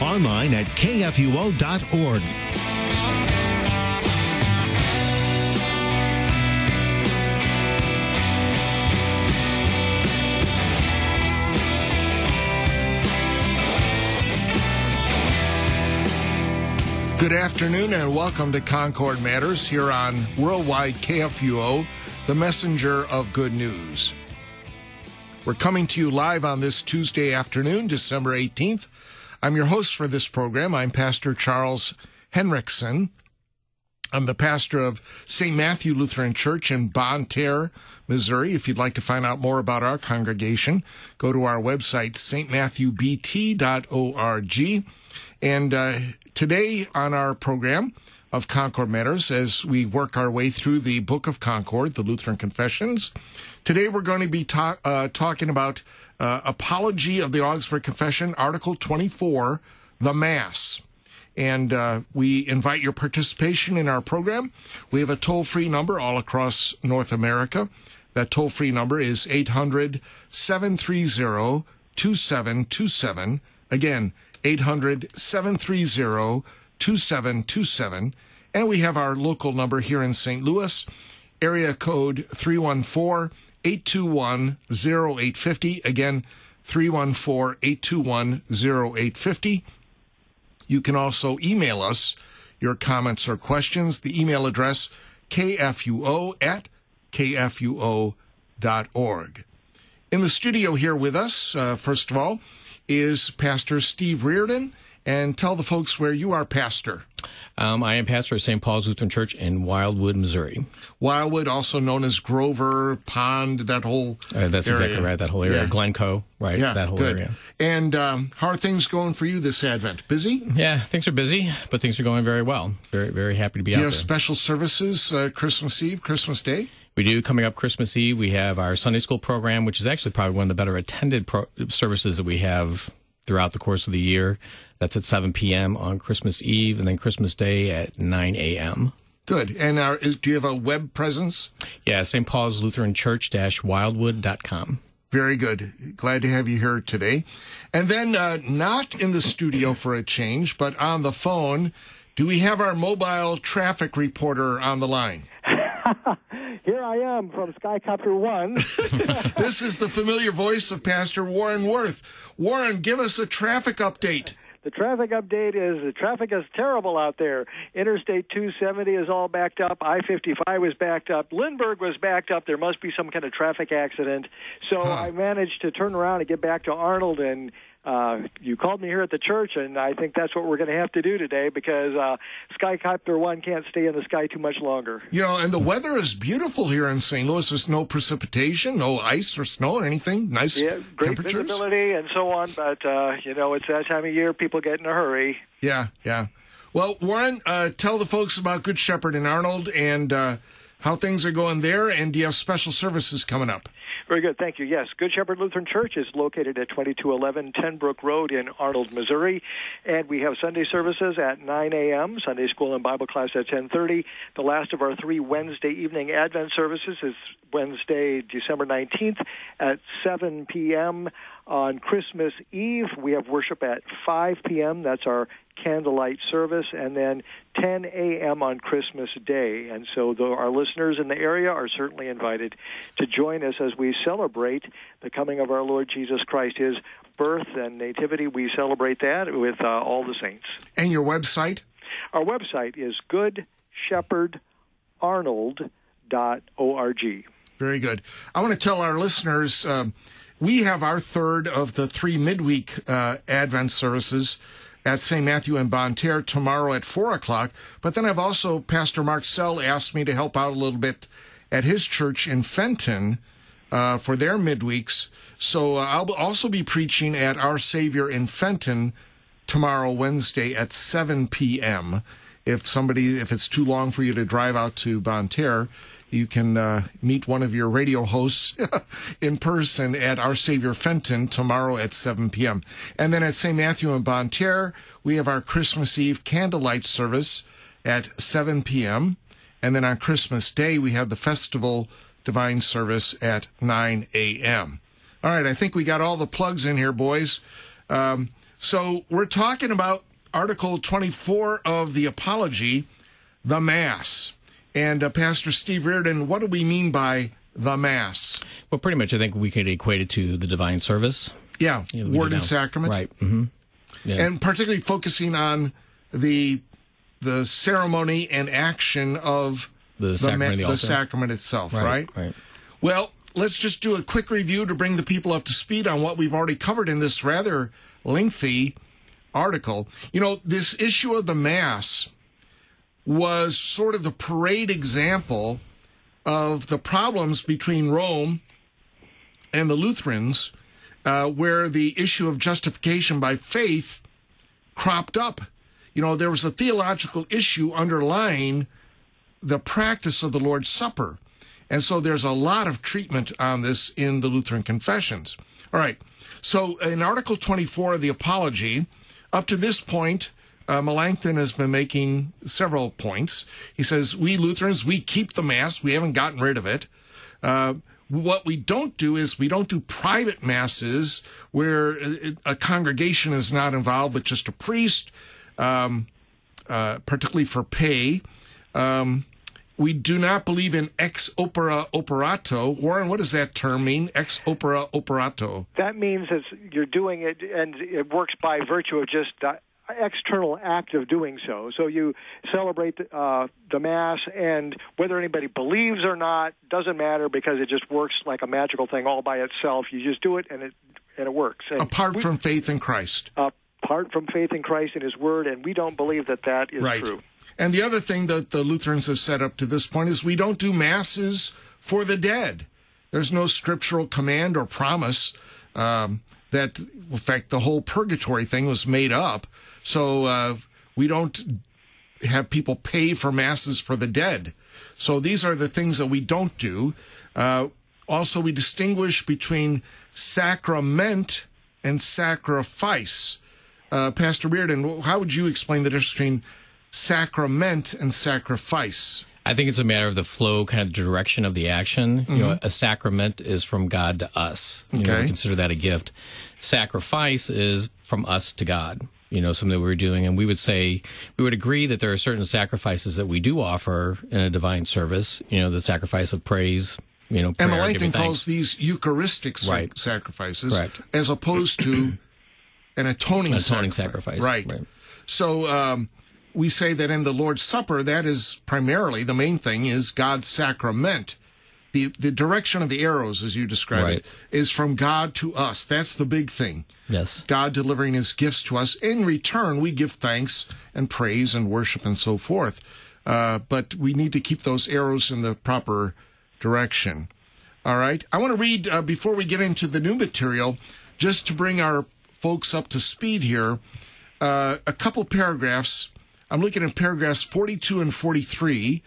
online at kfuo.org. Good afternoon and welcome to Concord Matters here on Worldwide KFUO, the messenger of good news. We're coming to you live on this Tuesday afternoon, December 18th. I'm your host for this program. I'm Pastor Charles Henrickson. I'm the pastor of St. Matthew Lutheran Church in Bonne Terre, Missouri. If you'd like to find out more about our congregation, go to our website, stmatthewbt.org. And uh, today on our program of Concord Matters, as we work our way through the Book of Concord, the Lutheran Confessions, today we're going to be ta- uh, talking about uh, Apology of the Augsburg Confession, Article 24, the Mass. And uh, we invite your participation in our program. We have a toll free number all across North America. That toll free number is 800 730 2727. Again, 800 730 2727. And we have our local number here in St. Louis, area code 314 821 0850. Again, 314 821 0850. You can also email us your comments or questions. The email address kfuo at kfuo.org. In the studio here with us, uh, first of all, is Pastor Steve Reardon. And tell the folks where you are, Pastor. Um, I am pastor of St. Paul's Lutheran Church in Wildwood, Missouri. Wildwood, also known as Grover Pond, that whole uh, that's area. exactly right. That whole area, yeah. Glencoe, right? Yeah, that whole good. area. And um, how are things going for you this Advent? Busy? Yeah, things are busy, but things are going very well. Very, very happy to be Do out you have there. special services uh, Christmas Eve, Christmas Day? We do coming up Christmas Eve. We have our Sunday school program, which is actually probably one of the better attended pro- services that we have throughout the course of the year. That's at 7 p.m. on Christmas Eve, and then Christmas Day at 9 a.m. Good. And uh, is, do you have a web presence? Yeah, St. Paul's Lutheran Church wildwood.com. Very good. Glad to have you here today. And then, uh, not in the studio for a change, but on the phone, do we have our mobile traffic reporter on the line? Here I am from Skycopter One. this is the familiar voice of Pastor Warren Woerth. Warren, give us a traffic update. The traffic update is the traffic is terrible out there. Interstate 270 is all backed up. I 55 was backed up. Lindbergh was backed up. There must be some kind of traffic accident. So Huh. I managed to turn around and get back to Arnold. And uh, you called me here at the church, and I think that's what we're going to have to do today because uh, Skycopter 1 can't stay in the sky too much longer. You know, and the weather is beautiful here in St. Louis. There's no precipitation, no ice or snow or anything. Nice Yeah, great temperatures. visibility and so on, but uh, you know it's that time of year. People get in a hurry. Yeah, yeah. Well, Warren, uh, tell the folks about Good Shepherd in Arnold and uh, how things are going there, and do you have special services coming up? Very good, thank you. Yes, Good Shepherd Lutheran Church is located at 2211 Ten Brook Road in Arnold, Missouri, and we have Sunday services at 9 a.m. Sunday school and Bible class at 10:30. The last of our three Wednesday evening Advent services is Wednesday, December 19th at 7 p.m. On Christmas Eve, we have worship at 5 p.m. That's our candlelight service, and then 10 a.m. on Christmas Day. And so, though our listeners in the area are certainly invited to join us as we celebrate the coming of our Lord Jesus Christ, His birth and nativity. We celebrate that with uh, all the saints. And your website? Our website is goodshepherdarnold.org. Very good. I want to tell our listeners um, we have our third of the three midweek uh, Advent services at St. Matthew and Bonne Terre tomorrow at 4 o'clock. But then I've also, Pastor Mark Sell asked me to help out a little bit at his church in Fenton uh, for their midweeks. So uh, I'll also be preaching at Our Savior in Fenton tomorrow, Wednesday at 7 p.m. If somebody, if it's too long for you to drive out to Bonne Terre, you can uh, meet one of your radio hosts in person at Our Savior Fenton tomorrow at 7 p.m. And then at St. Matthew and Bonne Terre, we have our Christmas Eve candlelight service at 7 p.m. And then on Christmas Day, we have the festival divine service at 9 a.m. All right, I think we got all the plugs in here, boys. Um, so we're talking about Article 24 of the Apology, the Mass. And uh, Pastor Steve Reardon, what do we mean by the Mass? Well, pretty much, I think we could equate it to the divine service. Yeah, you know, word and sacrament. Right. Mm-hmm. Yeah. And particularly focusing on the the ceremony and action of the, the sacrament, ma- the sacrament itself, right, right? Right. Well, let's just do a quick review to bring the people up to speed on what we've already covered in this rather lengthy article. You know, this issue of the Mass was sort of the parade example of the problems between Rome and the Lutherans, uh, where the issue of justification by faith cropped up. You know, there was a theological issue underlying the practice of the Lord's Supper. And so there's a lot of treatment on this in the Lutheran confessions. All right. So in Article 24 of the Apology, up to this point, uh, Melanchthon has been making several points. He says, We Lutherans, we keep the Mass. We haven't gotten rid of it. Uh, what we don't do is we don't do private masses where a congregation is not involved, but just a priest, um, uh, particularly for pay. Um, we do not believe in ex opere operato. Warren, what does that term mean? Ex opere operato. That means that you're doing it, and it works by virtue of just external act of doing so. So you celebrate uh, the Mass, and whether anybody believes or not doesn't matter because it just works like a magical thing all by itself. You just do it, and it and it works. And apart we, from faith in Christ. Apart from faith in Christ and His Word, and we don't believe that that is right. true. And the other thing that the Lutherans have set up to this point is we don't do masses for the dead. There's no scriptural command or promise um, that, in fact, the whole purgatory thing was made up. So uh, we don't have people pay for masses for the dead. So these are the things that we don't do. Uh, also, we distinguish between sacrament and sacrifice. Uh, Pastor Reardon, how would you explain the difference between sacrament and sacrifice? I think it's a matter of the flow, kind of direction of the action. Mm-hmm. You know, a sacrament is from God to us. You okay. know, we consider that a gift. Sacrifice is from us to God. You know, something that we're doing, and we would say we would agree that there are certain sacrifices that we do offer in a divine service. You know, the sacrifice of praise. You know, prayer, and Melanchthon calls these Eucharistic right. sacrifices, right. as opposed to an atoning, atoning sacrifice. sacrifice. Right. right. So. Um, we say that in the Lord's Supper, that is primarily the main thing is God's sacrament. The, the direction of the arrows, as you describe right. it, is from God to us. That's the big thing. Yes. God delivering his gifts to us. In return, we give thanks and praise and worship and so forth. Uh, but we need to keep those arrows in the proper direction. All right. I want to read, uh, before we get into the new material, just to bring our folks up to speed here, uh, a couple paragraphs I'm looking at paragraphs 42 and 43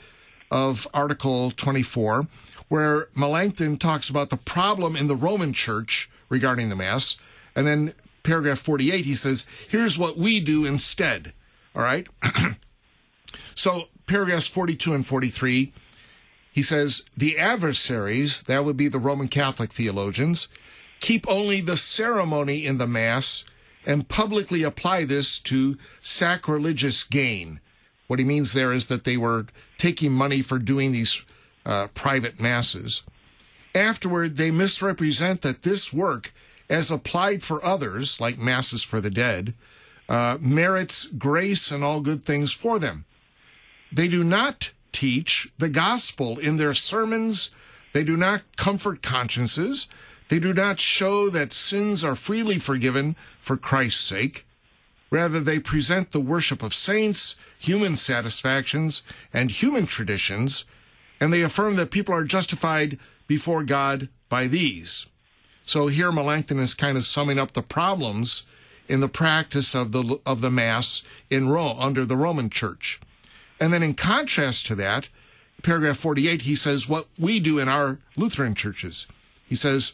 of Article 24, where Melanchthon talks about the problem in the Roman Church regarding the Mass. And then paragraph 48, he says, here's what we do instead. All right? so, paragraphs 42 and 43, he says, the adversaries, that would be the Roman Catholic theologians, keep only the ceremony in the Mass and publicly apply this to sacrilegious gain. What he means there is that they were taking money for doing these uh, private masses. Afterward, they misrepresent that this work, as applied for others, like masses for the dead, uh, merits grace and all good things for them. They do not teach the gospel in their sermons. They do not comfort consciences. They do not show that sins are freely forgiven for Christ's sake. Rather, they present the worship of saints, human satisfactions, and human traditions, and they affirm that people are justified before God by these. So here Melanchthon is kind of summing up the problems in the practice of the of the Mass in Rome under the Roman Church. And then in contrast to that, paragraph 48, he says what we do in our Lutheran churches. He says,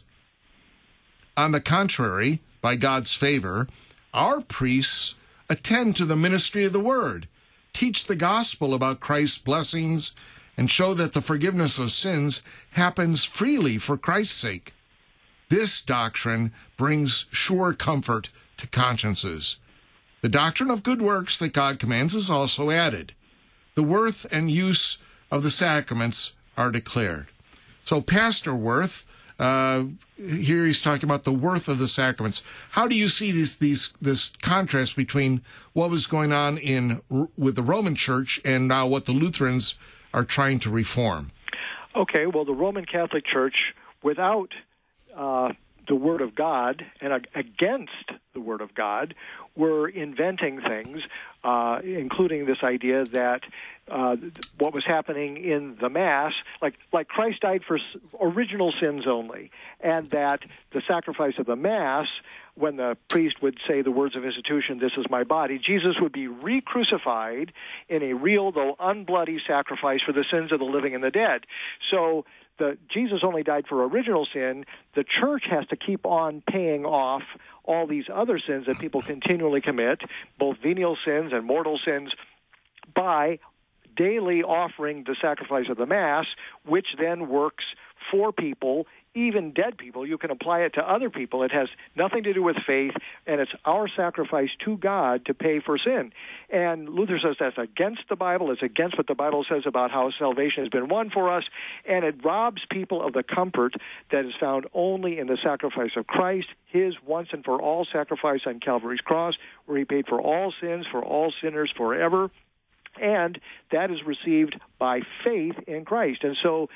on the contrary, by God's favor, our priests attend to the ministry of the word, teach the gospel about Christ's blessings, and show that the forgiveness of sins happens freely for Christ's sake. This doctrine brings sure comfort to consciences. The doctrine of good works that God commands is also added. The worth and use of the sacraments are declared. So, Pastor Woerth, uh, here he's talking about the worth of the sacraments. How do you see these, these, this contrast between what was going on in with the Roman Church and now what the Lutherans are trying to reform? Okay, well, the Roman Catholic Church, without uh, the Word of God and against the Word of God, were inventing things, uh, including this idea that uh, what was happening in the Mass, like like Christ died for original sins only, and that the sacrifice of the Mass, when the priest would say the words of institution, "This is my body," Jesus would be re-crucified in a real, though unbloody, sacrifice for the sins of the living and the dead. So the Jesus only died for original sin. The church has to keep on paying off all these other sins that people continually commit, both venial sins and mortal sins, by daily offering the sacrifice of the Mass, which then works for people, even dead people. You can apply it to other people. It has nothing to do with faith, and it's our sacrifice to God to pay for sin. And Luther says that's against the Bible. It's against what the Bible says about how salvation has been won for us, and it robs people of the comfort that is found only in the sacrifice of Christ, his once and for all sacrifice on Calvary's cross, where he paid for all sins, for all sinners forever and that is received by faith in Christ. And so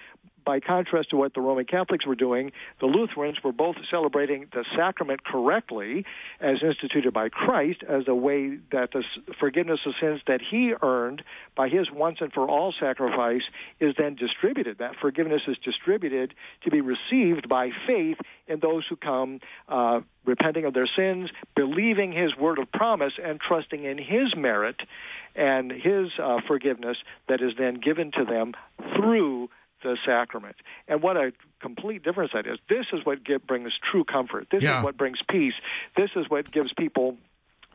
by contrast to what the Roman Catholics were doing, the Lutherans were both celebrating the sacrament correctly, as instituted by Christ, as a way that the forgiveness of sins that He earned by His once and for all sacrifice is then distributed. That forgiveness is distributed to be received by faith in those who come uh, repenting of their sins, believing His word of promise, and trusting in His merit and His uh, forgiveness that is then given to them through the sacrament. And what a complete difference that is. This is what get, brings true comfort. This yeah. is what brings peace. This is what gives people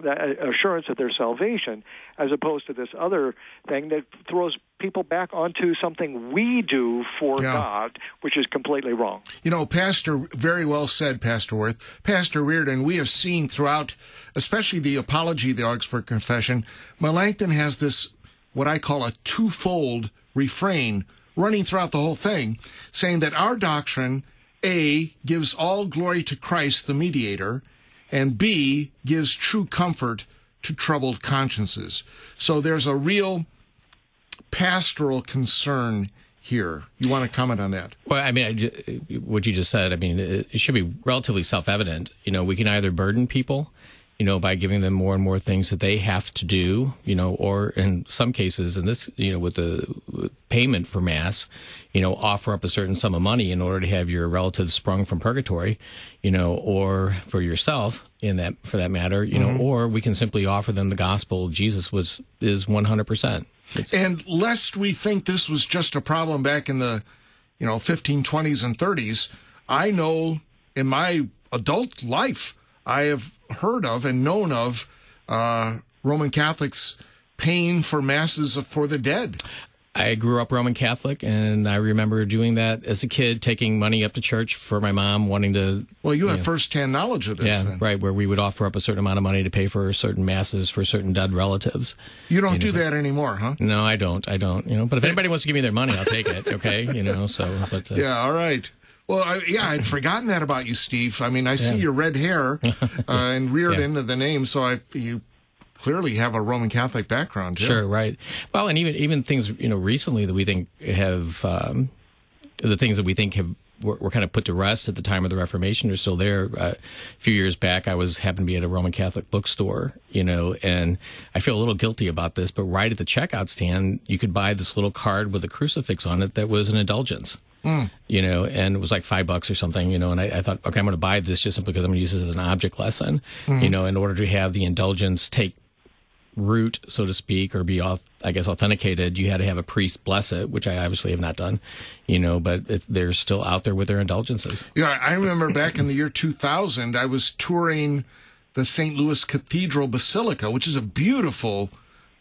that uh, assurance of their salvation, as opposed to this other thing that throws people back onto something we do for yeah. God, which is completely wrong. You know, Pastor, very well said, Pastor Woerth. Pastor Reardon, we have seen throughout, especially the apology the Augsburg Confession, Melanchthon has this, what I call a twofold refrain running throughout the whole thing, saying that our doctrine, A, gives all glory to Christ, the mediator, and B, gives true comfort to troubled consciences. So there's a real pastoral concern here. You want to comment on that? Well, I mean, what you just said, I mean, it should be relatively self evident. You know, we can either burden people you know, by giving them more and more things that they have to do, you know, or in some cases, in this, you know, with the payment for mass, you know, offer up a certain sum of money in order to have your relatives sprung from purgatory, you know, or for yourself in that, for that matter, you mm-hmm. know, or we can simply offer them the gospel. Jesus was, is 100%. and lest we think this was just a problem back in the, you know, 1520s and 30s, I know in my adult life, I have heard of and known of uh, Roman Catholics paying for masses for the dead. I grew up Roman Catholic, and I remember doing that as a kid, taking money up to church for my mom, wanting to. Well, you, you have know, first-hand knowledge of this. Yeah, then. right. Where we would offer up a certain amount of money to pay for certain masses for certain dead relatives. You don't you do know, that anymore, huh? No, I don't. I don't. You know, but if anybody wants to give me their money, I'll take it. Okay, you know. So, but uh, yeah, all right. Well, I, yeah, I'd forgotten that about you, Steve. I mean, I see your red hair uh, and reared yeah. into the name, so I you clearly have a Roman Catholic background. Too. Sure, right. Well, and even even things you know recently that we think have um, the things that we think have were, were, kind of put to rest at the time of the Reformation are still there. Uh, a few years back, I was happened to be at a Roman Catholic bookstore, you know, and I feel a little guilty about this, but right at the checkout stand, you could buy this little card with a crucifix on it that was an indulgence You know, and it was like five bucks or something. You know, and I, I thought, okay, I'm going to buy this just because I'm going to use this as an object lesson. You mm-hmm. know, in order to have the indulgence take root, so to speak, or be off, I guess, authenticated, you had to have a priest bless it, which I obviously have not done, you know, but it's, they're still out there with their indulgences. Yeah, I remember back in the year 2000, I was touring the St. Louis Cathedral Basilica, which is a beautiful,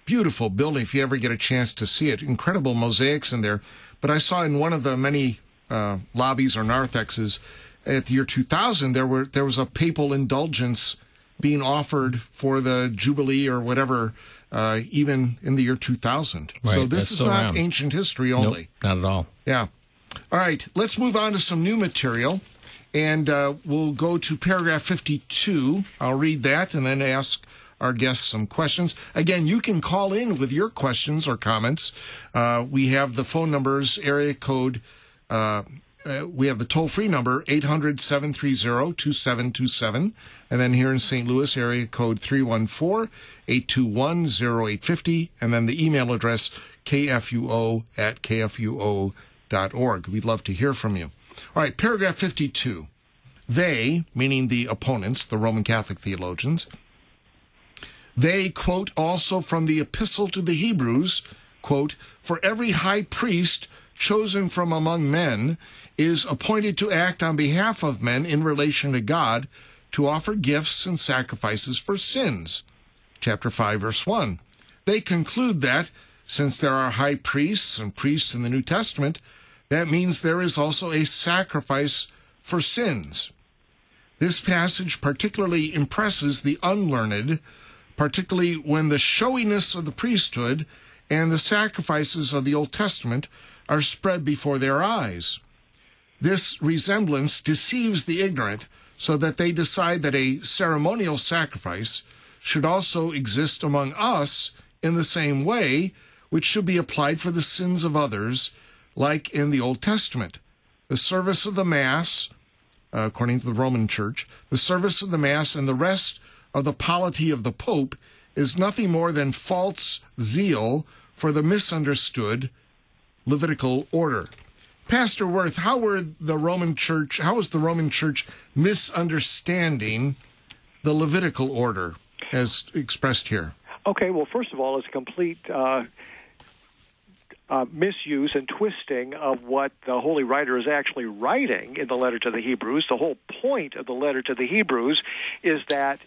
beautiful building if you ever get a chance to see it. Incredible mosaics in there. But I saw in one of the many uh, lobbies or narthexes at the year 2000, there were there was a papal indulgence being offered for the Jubilee or whatever, uh, even in the year 2000. Right, so this is not around. ancient history only. Nope, not at all. Yeah. All right, let's move on to some new material. And uh, we'll go to paragraph 52. I'll read that and then ask our guests some questions. Again, you can call in with your questions or comments. Uh, we have the phone numbers, area code. Uh, uh, we have the toll free number, 800 730 2727. And then here in St. Louis, area code 314 821 0850. And then the email address, kfuo at kfuo.org. We'd love to hear from you. All right, paragraph 52. They, meaning the opponents, the Roman Catholic theologians, they quote also from the epistle to the Hebrews, quote, for every high priest chosen from among men is appointed to act on behalf of men in relation to God to offer gifts and sacrifices for sins. Chapter 5 verse 1. They conclude that since there are high priests and priests in the New Testament, that means there is also a sacrifice for sins. This passage particularly impresses the unlearned, particularly when the showiness of the priesthood and the sacrifices of the Old Testament are spread before their eyes. This resemblance deceives the ignorant so that they decide that a ceremonial sacrifice should also exist among us in the same way, which should be applied for the sins of others, like in the Old Testament. The service of the Mass, according to the Roman Church, the service of the Mass and the rest of the polity of the Pope is nothing more than false zeal for the misunderstood Levitical order. Pastor Woerth, how were the Roman Church, how was the Roman Church misunderstanding the Levitical order as expressed here? Okay, well, first of all, it's a complete uh, uh, misuse and twisting of what the holy writer is actually writing in the letter to the Hebrews. The whole point of the letter to the Hebrews is that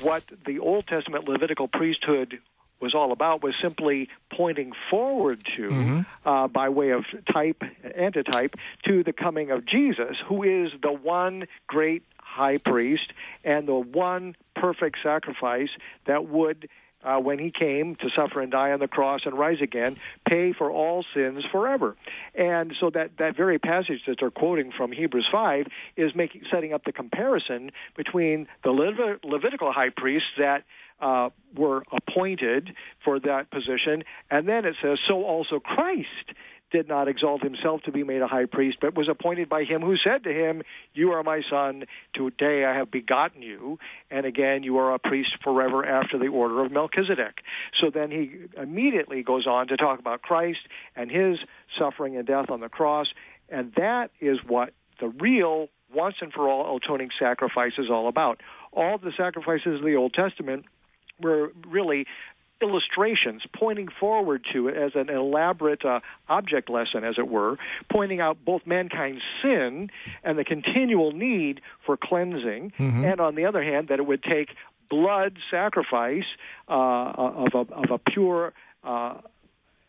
what the Old Testament Levitical priesthood was all about was simply pointing forward to, uh, by way of type, antitype, to the coming of Jesus, who is the one great high priest and the one perfect sacrifice that would uh, when he came to suffer and die on the cross and rise again, pay for all sins forever. And so that, that very passage that they're quoting from Hebrews 5 is making setting up the comparison between the Levit- Levitical high priests that uh, were appointed for that position, and then it says, so also Christ did not exalt himself to be made a high priest, but was appointed by him who said to him, You are my son, today I have begotten you, and again you are a priest forever after the order of Melchizedek. So then he immediately goes on to talk about Christ and his suffering and death on the cross, and that is what the real once and for all atoning sacrifice is all about. All the sacrifices of the Old Testament were really illustrations pointing forward to it as an elaborate uh, object lesson, as it were, pointing out both mankind's sin and the continual need for cleansing, and on the other hand, that it would take blood sacrifice uh, of, a, of a pure. Uh,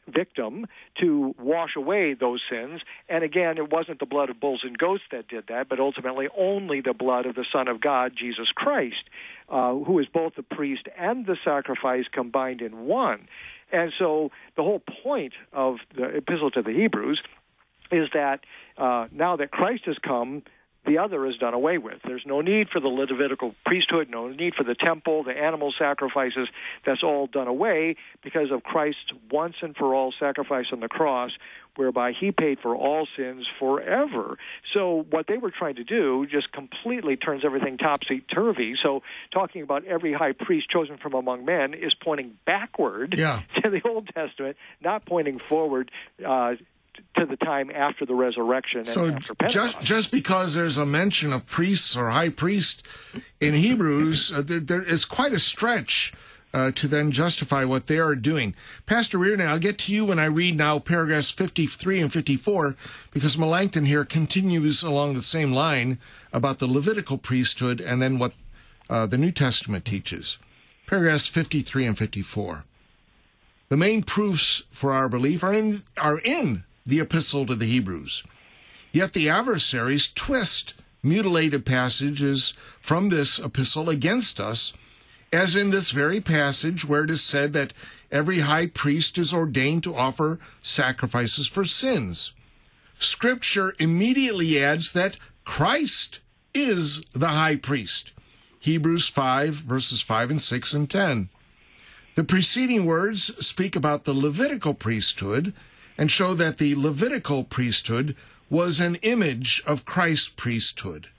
victim to wash away those sins. And again, it wasn't the blood of bulls and goats that did that, but ultimately only the blood of the Son of God, Jesus Christ, uh, who is both the priest and the sacrifice combined in one. And so the whole point of the epistle to the Hebrews is that uh, now that Christ has come, the other is done away with. There's no need for the Levitical priesthood, no need for the temple, the animal sacrifices. That's all done away because of Christ's once and for all sacrifice on the cross, whereby he paid for all sins forever. So what they were trying to do just completely turns everything topsy turvy. So talking about every high priest chosen from among men is pointing backward Yeah. to the Old Testament, not pointing forward. Uh, to the time after the resurrection so just just because there's a mention of priests or high priest in Hebrews, uh, there, there is quite a stretch uh, to then justify what they are doing. Pastor Reardon, I'll get to you when I read now paragraphs 53 and 54, because Melanchthon here continues along the same line about the Levitical priesthood and then what uh, the New Testament teaches. Paragraphs 53 and 54. The main proofs for our belief are in, are in the epistle to the Hebrews. Yet the adversaries twist mutilated passages from this epistle against us, as in this very passage where it is said that every high priest is ordained to offer sacrifices for sins. Scripture immediately adds that Christ is the high priest. Hebrews 5, verses 5 and 6 and 10. The preceding words speak about the Levitical priesthood and show that the Levitical priesthood was an image of Christ's priesthood.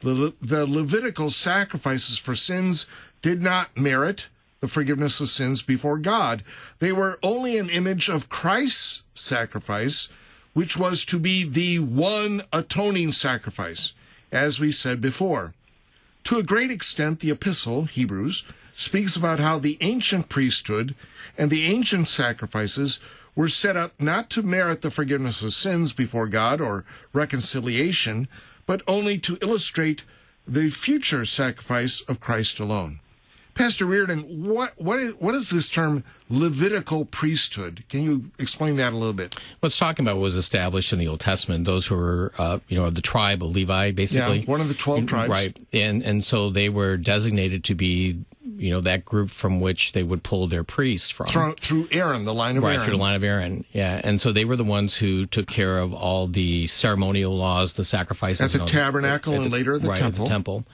The, the Levitical sacrifices for sins did not merit the forgiveness of sins before God. They were only an image of Christ's sacrifice, which was to be the one atoning sacrifice, as we said before. To a great extent, the epistle, Hebrews, speaks about how the ancient priesthood and the ancient sacrifices were set up not to merit the forgiveness of sins before God or reconciliation, but only to illustrate the future sacrifice of Christ alone. Pastor Reardon, what what is, what is this term Levitical priesthood? Can you explain that a little bit? What's talking about was established in the Old Testament. Those who were, uh, you know, of the tribe of Levi, basically, yeah, one of the twelve tribes, right? And and so they were designated to be you know that group from which they would pull their priests from through, through Aaron, the line of right Aaron. through the line of Aaron. Yeah, and so they were the ones who took care of all the ceremonial laws, the sacrifices at the all- tabernacle at and later at the right, temple. At the temple,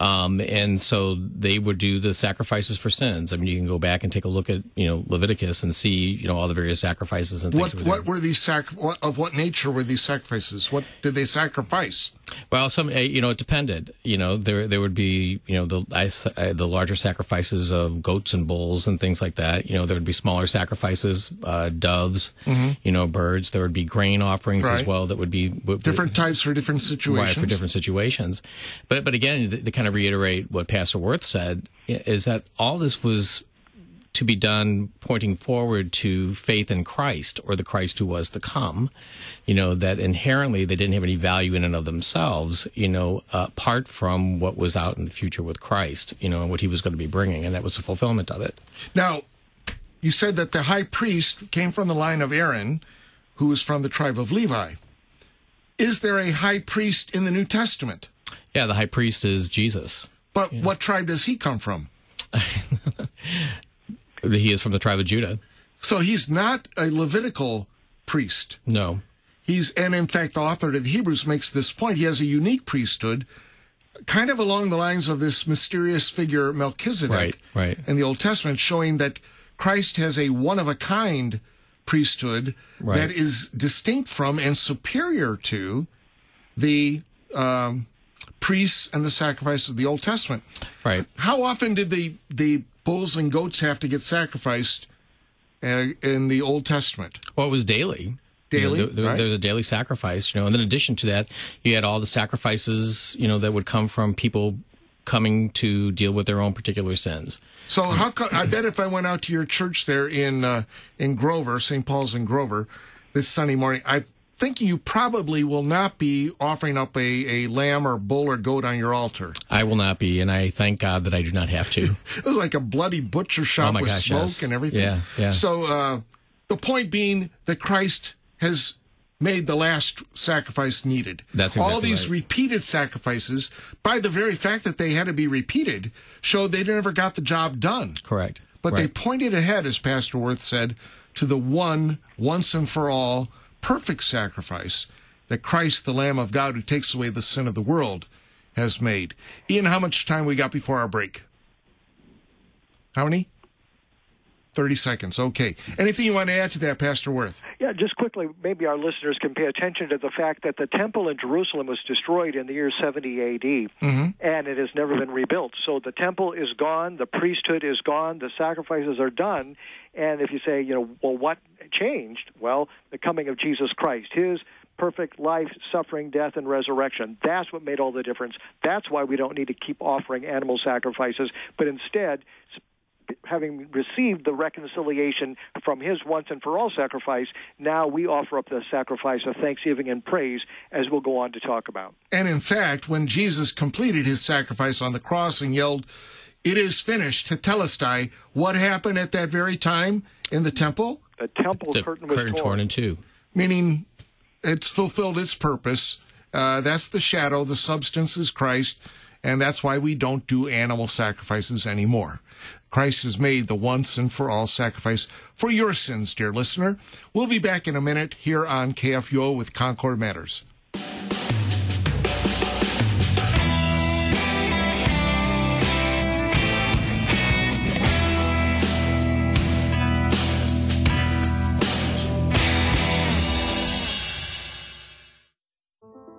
um, and so they would do the sacrifices for sins. I mean, you can go back and take a look at you know Leviticus and see you know all the various sacrifices and things. What were what were these sac- what, of what nature were these sacrifices? What did they sacrifice? Well, some uh, you know it depended. You know there there would be you know the I uh, the larger sacrifices of goats and bulls and things like that. You know there would be smaller sacrifices, uh, doves, you know birds. There would be grain offerings Mm-hmm. Right. as well that would be would, Different types for different situations. Right, for different situations. But but again, to, to kind of reiterate what Pastor Woerth said is that all this was to be done pointing forward to faith in Christ or the Christ who was to come. You know that inherently they didn't have any value in and of themselves. You know, uh, apart from what was out in the future with Christ. You know, and what He was going to be bringing, and that was the fulfillment of it. Now, you said that the high priest came from the line of Aaron, who was from the tribe of Levi. Is there a high priest in the New Testament? Yeah, the high priest is Jesus. But what tribe does he come from? He is from the tribe of Judah. So he's not a Levitical priest. No, He's, and in fact, the author of the Hebrews makes this point. He has a unique priesthood, kind of along the lines of this mysterious figure Melchizedek Right, right. in the Old Testament, showing that Christ has a one of a kind priesthood Right. that is distinct from and superior to the um, priests and the sacrifices of the Old Testament. right. How often did the the bulls and goats have to get sacrificed uh, in the Old Testament? Well, it was daily. Daily, You know, there, right. There's a daily sacrifice, you know, and in addition to that, you had all the sacrifices, you know, that would come from people coming to deal with their own particular sins. So how co- I bet if I went out to your church there in uh, in Grover, St. Paul's in Grover, this Sunday morning, I think you probably will not be offering up a, a lamb or bull or goat on your altar. I will not be, and I thank God that I do not have to. It was like a bloody butcher shop Oh with gosh, smoke yes. and everything. Yeah, yeah. So uh, the point being that Christ has made the last sacrifice needed. That's all these right. repeated sacrifices, by the very fact that they had to be repeated, showed they never got the job done. Correct. But they pointed ahead, as Pastor Woerth said, to the one, once and for all, perfect sacrifice that Christ, the Lamb of God who takes away the sin of the world, has made. Ian, how much time we got before our break? How many? 30 seconds. Okay. Anything you want to add to that, Pastor Woerth? Yeah, just quickly, maybe our listeners can pay attention to the fact that the temple in Jerusalem was destroyed in the year 70 AD, mm-hmm. and it has never been rebuilt. So the temple is gone, the priesthood is gone, the sacrifices are done. And if you say, you know, well, what changed? Well, the coming of Jesus Christ, his perfect life, suffering, death, and resurrection. That's what made all the difference. That's why we don't need to keep offering animal sacrifices, but instead having received the reconciliation from his once and for all sacrifice, now we offer up the sacrifice of thanksgiving and praise, as we'll go on to talk about. And in fact, when Jesus completed his sacrifice on the cross and yelled, It is finished, tetelestai, what happened at that very time in the temple? The temple the curtain was curtain torn. torn in two. Meaning it's fulfilled its purpose. Uh, that's the shadow, the substance is Christ, and that's why we don't do animal sacrifices anymore. Christ has made the once and for all sacrifice for your sins, dear listener. We'll be back in a minute here on KFUO with Concord Matters.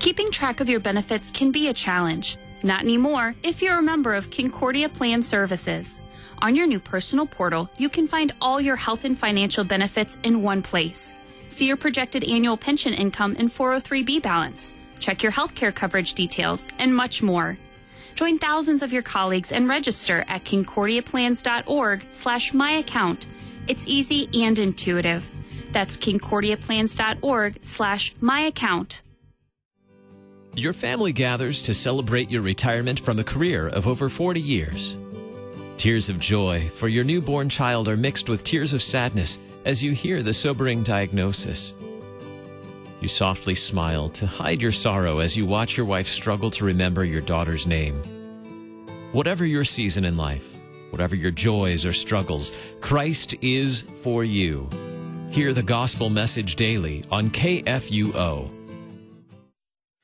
Keeping track of your benefits can be a challenge. Not anymore if you're a member of Concordia Plan Services. On your new personal portal, you can find all your health and financial benefits in one place. See your projected annual pension income and 403b balance. Check your healthcare coverage details and much more. Join thousands of your colleagues and register at concordiaplans.org slash myaccount. It's easy and intuitive. That's concordiaplans.org slash myaccount. Your family gathers to celebrate your retirement from a career of over 40 years. Tears of joy for your newborn child are mixed with tears of sadness as you hear the sobering diagnosis. You softly smile to hide your sorrow as you watch your wife struggle to remember your daughter's name. Whatever your season in life, whatever your joys or struggles, Christ is for you. Hear the gospel message daily on KFUO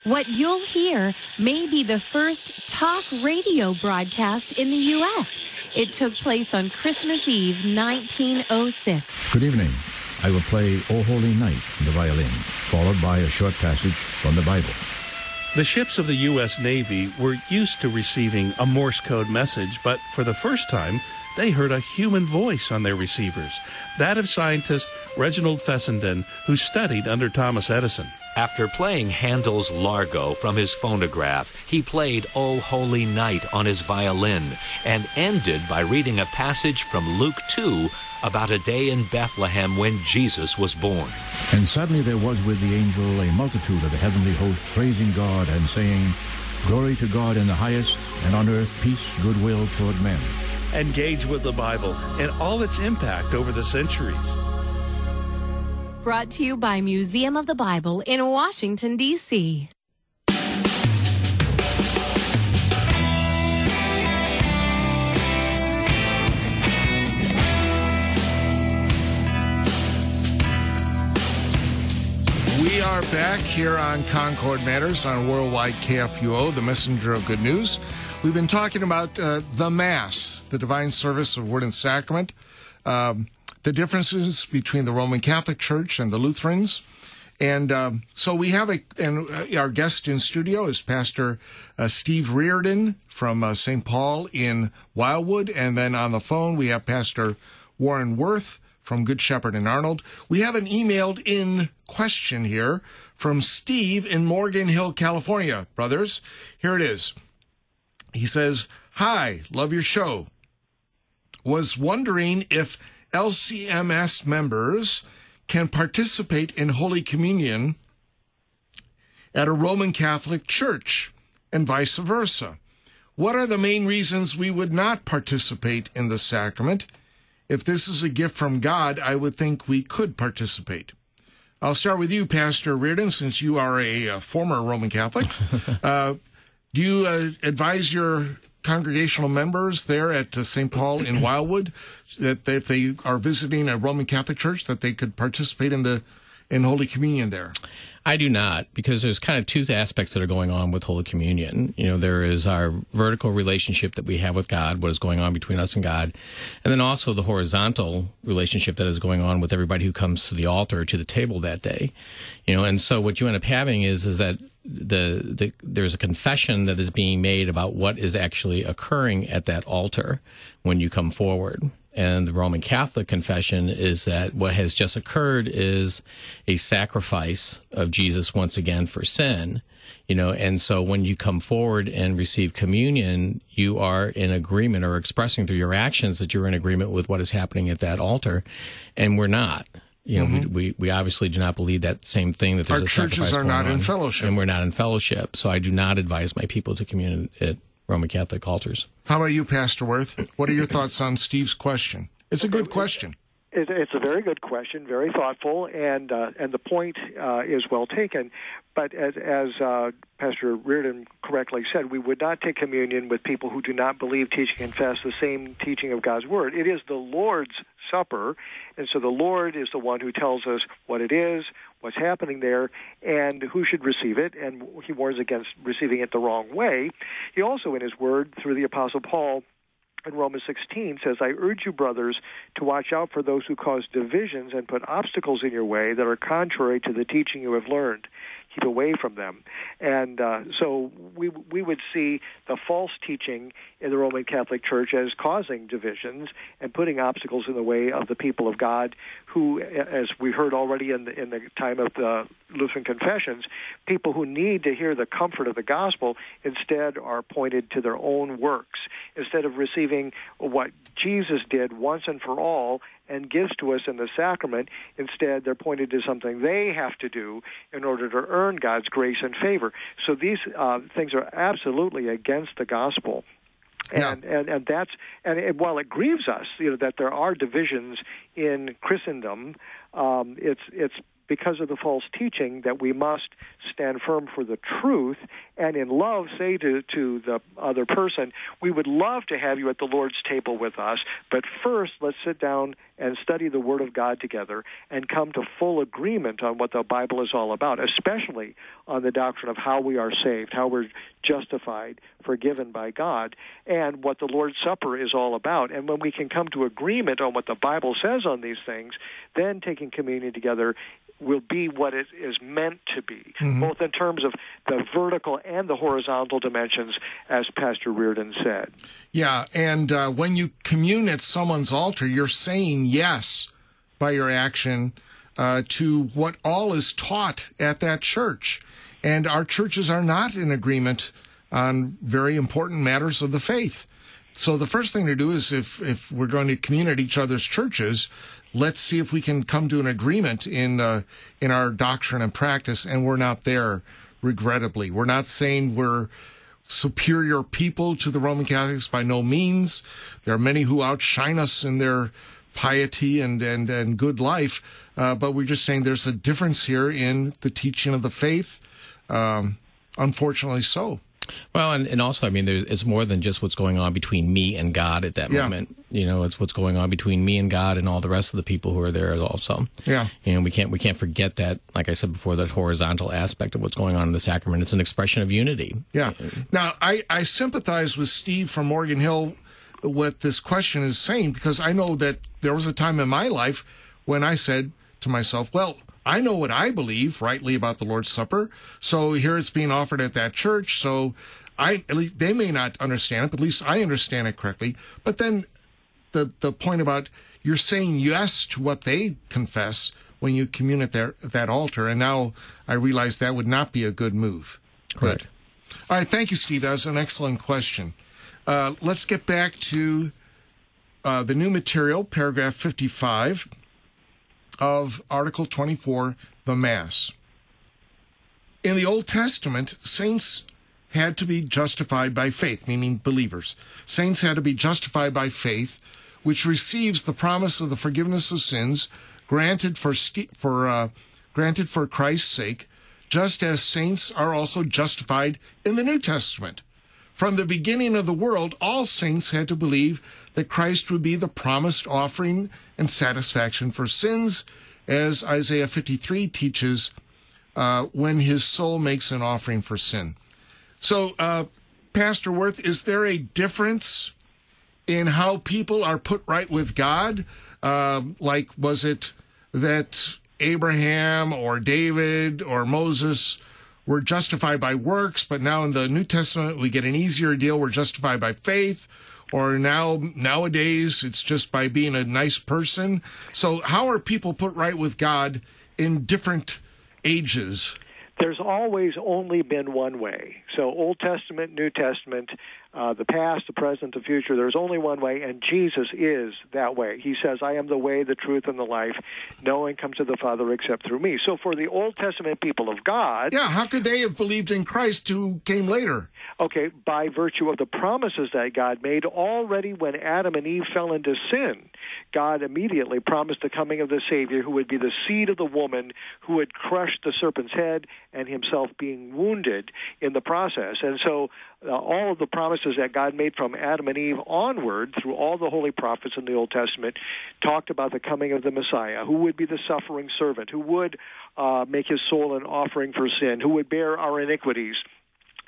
what you'll hear may be the first talk radio broadcast in the U.S. It took place on Christmas Eve, 1906. Good evening. I will play O Holy Night on the violin, followed by a short passage from the Bible. The ships of the U.S. Navy were used to receiving a Morse code message, but for the first time, they heard a human voice on their receivers, that of scientist Reginald Fessenden, who studied under Thomas Edison. After playing Handel's Largo from his phonograph, he played O Holy Night on his violin and ended by reading a passage from Luke 2 about a day in Bethlehem when Jesus was born. And suddenly there was with the angel a multitude of the heavenly host praising God and saying, Glory to God in the highest, and on earth peace, goodwill toward men. Engage with the Bible and all its impact over the centuries. Brought to you by Museum of the Bible in Washington, D.C. We are back here on Concord Matters on Worldwide KFUO, the messenger of good news. We've been talking about uh, the Mass, the divine service of Word and Sacrament. Um, the differences between the Roman Catholic Church and the Lutherans. And um, so we have a, and uh, our guest in studio is Pastor uh, Steve Reardon from uh, St. Paul in Wildwood. And then on the phone, we have Pastor Warren Woerth from Good Shepherd and Arnold. We have an emailed in question here from Steve in Morgan Hill, California. Brothers, here it is. He says, Hi, love your show. Was wondering if LCMS members can participate in Holy Communion at a Roman Catholic church and vice versa. What are the main reasons we would not participate in the sacrament? If this is a gift from God, I would think we could participate. I'll start with you, Pastor Reardon, since you are a, a former Roman Catholic. uh, do you uh, advise your congregational members there at uh, St. Paul in Wildwood that if they are visiting a Roman Catholic church that they could participate in the in Holy Communion there? I do not, because there's kind of two aspects that are going on with Holy Communion. You know, there is our vertical relationship that we have with God, what is going on between us and God, and then also the horizontal relationship that is going on with everybody who comes to the altar to the table that day. You know, and so what you end up having is is that the, the there's a confession that is being made about what is actually occurring at that altar when you come forward and the Roman Catholic confession is that what has just occurred is a sacrifice of Jesus once again for sin. You know, and so when you come forward and receive communion, you are in agreement or expressing through your actions that you're in agreement with what is happening at that altar. And we're not. You know, mm-hmm. we, we, we obviously do not believe that same thing that there's Our a churches are not in fellowship. And we're not in fellowship. So I do not advise my people to commune at Roman Catholic altars. How about you, Pastor Woerth? What are your thoughts on Steve's question? It's a good question. It's a very good question, very thoughtful, and uh, and the point uh, is well taken. But as, as uh, Pastor Reardon correctly said, we would not take communion with people who do not believe, teach, and confess the same teaching of God's Word. It is the Lord's Supper, and so the Lord is the one who tells us what it is, what's happening there, and who should receive it. And he warns against receiving it the wrong way. He also, in his Word, through the Apostle Paul, in Romans 16 says, I urge you, brothers, to watch out for those who cause divisions and put obstacles in your way that are contrary to the teaching you have learned keep away from them. And uh, so we we would see the false teaching in the Roman Catholic Church as causing divisions and putting obstacles in the way of the people of God, who, as we heard already in the in the time of the Lutheran confessions, people who need to hear the comfort of the gospel instead are pointed to their own works instead of receiving what Jesus did once and for all and gives to us in the sacrament. Instead, they're pointed to something they have to do in order to earn God's grace and favor. So these uh, things are absolutely against the gospel. And, yeah. and and that's and it, while it grieves us, you know, that there are divisions in Christendom, um, it's it's because of the false teaching that we must stand firm for the truth and in love say to, to the other person, we would love to have you at the Lord's table with us, but first let's sit down and study the Word of God together and come to full agreement on what the Bible is all about, especially on the doctrine of how we are saved, how we're justified, forgiven by God, and what the Lord's Supper is all about. And when we can come to agreement on what the Bible says on these things, then taking communion together will be what it is meant to be, mm-hmm. both in terms of the vertical and the horizontal dimensions, as Pastor Reardon said. Yeah, and uh, when you commune at someone's altar, you're saying yes by your action uh, to what all is taught at that church. And our churches are not in agreement on very important matters of the faith. So the first thing to do is if, if we're going to commune at each other's churches, let's see if we can come to an agreement in uh, in our doctrine and practice. And we're not there, regrettably. We're not saying we're superior people to the Roman Catholics by no means. There are many who outshine us in their piety and and and good life, uh, but we're just saying there's a difference here in the teaching of the faith. Um, unfortunately, so. Well, and, and also, I mean, there's it's more than just what's going on between me and God at that yeah. moment. You know, it's what's going on between me and God and all the rest of the people who are there also. Yeah. And we can't we can't forget that. Like I said before, that horizontal aspect of what's going on in the sacrament. It's an expression of unity. Yeah. Now, I I sympathize with Steve from Morgan Hill what this question is saying because I know that there was a time in my life when I said to myself, well I know what I believe rightly about the Lord's Supper. So here it's being offered at that church. So I, at least they may not understand it, but at least I understand it correctly. But then the, the point about you're saying yes to what they confess when you commune at their, that altar. And now I realize that would not be a good move. Good. All right. Thank you, Steve. That was an excellent question. Uh, let's get back to uh, the new material, paragraph 55 of Article 24, the Mass. In the Old Testament, saints had to be justified by faith, meaning believers. Saints had to be justified by faith, which receives the promise of the forgiveness of sins granted for for uh, granted for Christ's sake, just as saints are also justified in the New Testament. From the beginning of the world, all saints had to believe that Christ would be the promised offering and satisfaction for sins, as Isaiah 53 teaches uh, when his soul makes an offering for sin. So, uh, Pastor Woerth, is there a difference in how people are put right with God? Uh, like, was it that Abraham or David or Moses were justified by works, but now in the New Testament we get an easier deal. We're justified by faith. Or now, nowadays, it's just by being a nice person. So, how are people put right with God in different ages? There's always only been one way. So, Old Testament, New Testament, uh, the past, the present, the future. There's only one way, and Jesus is that way. He says, I am the way, the truth, and the life. No one comes to the Father except through me. So, for the Old Testament people of God. Yeah, how could they have believed in Christ who came later? Okay, by virtue of the promises that God made already when Adam and Eve fell into sin, God immediately promised the coming of the Savior who would be the seed of the woman who would crush the serpent's head and himself being wounded in the process. And so uh, all of the promises that God made from Adam and Eve onward through all the holy prophets in the Old Testament talked about the coming of the Messiah, who would be the suffering servant, who would uh, make his soul an offering for sin, who would bear our iniquities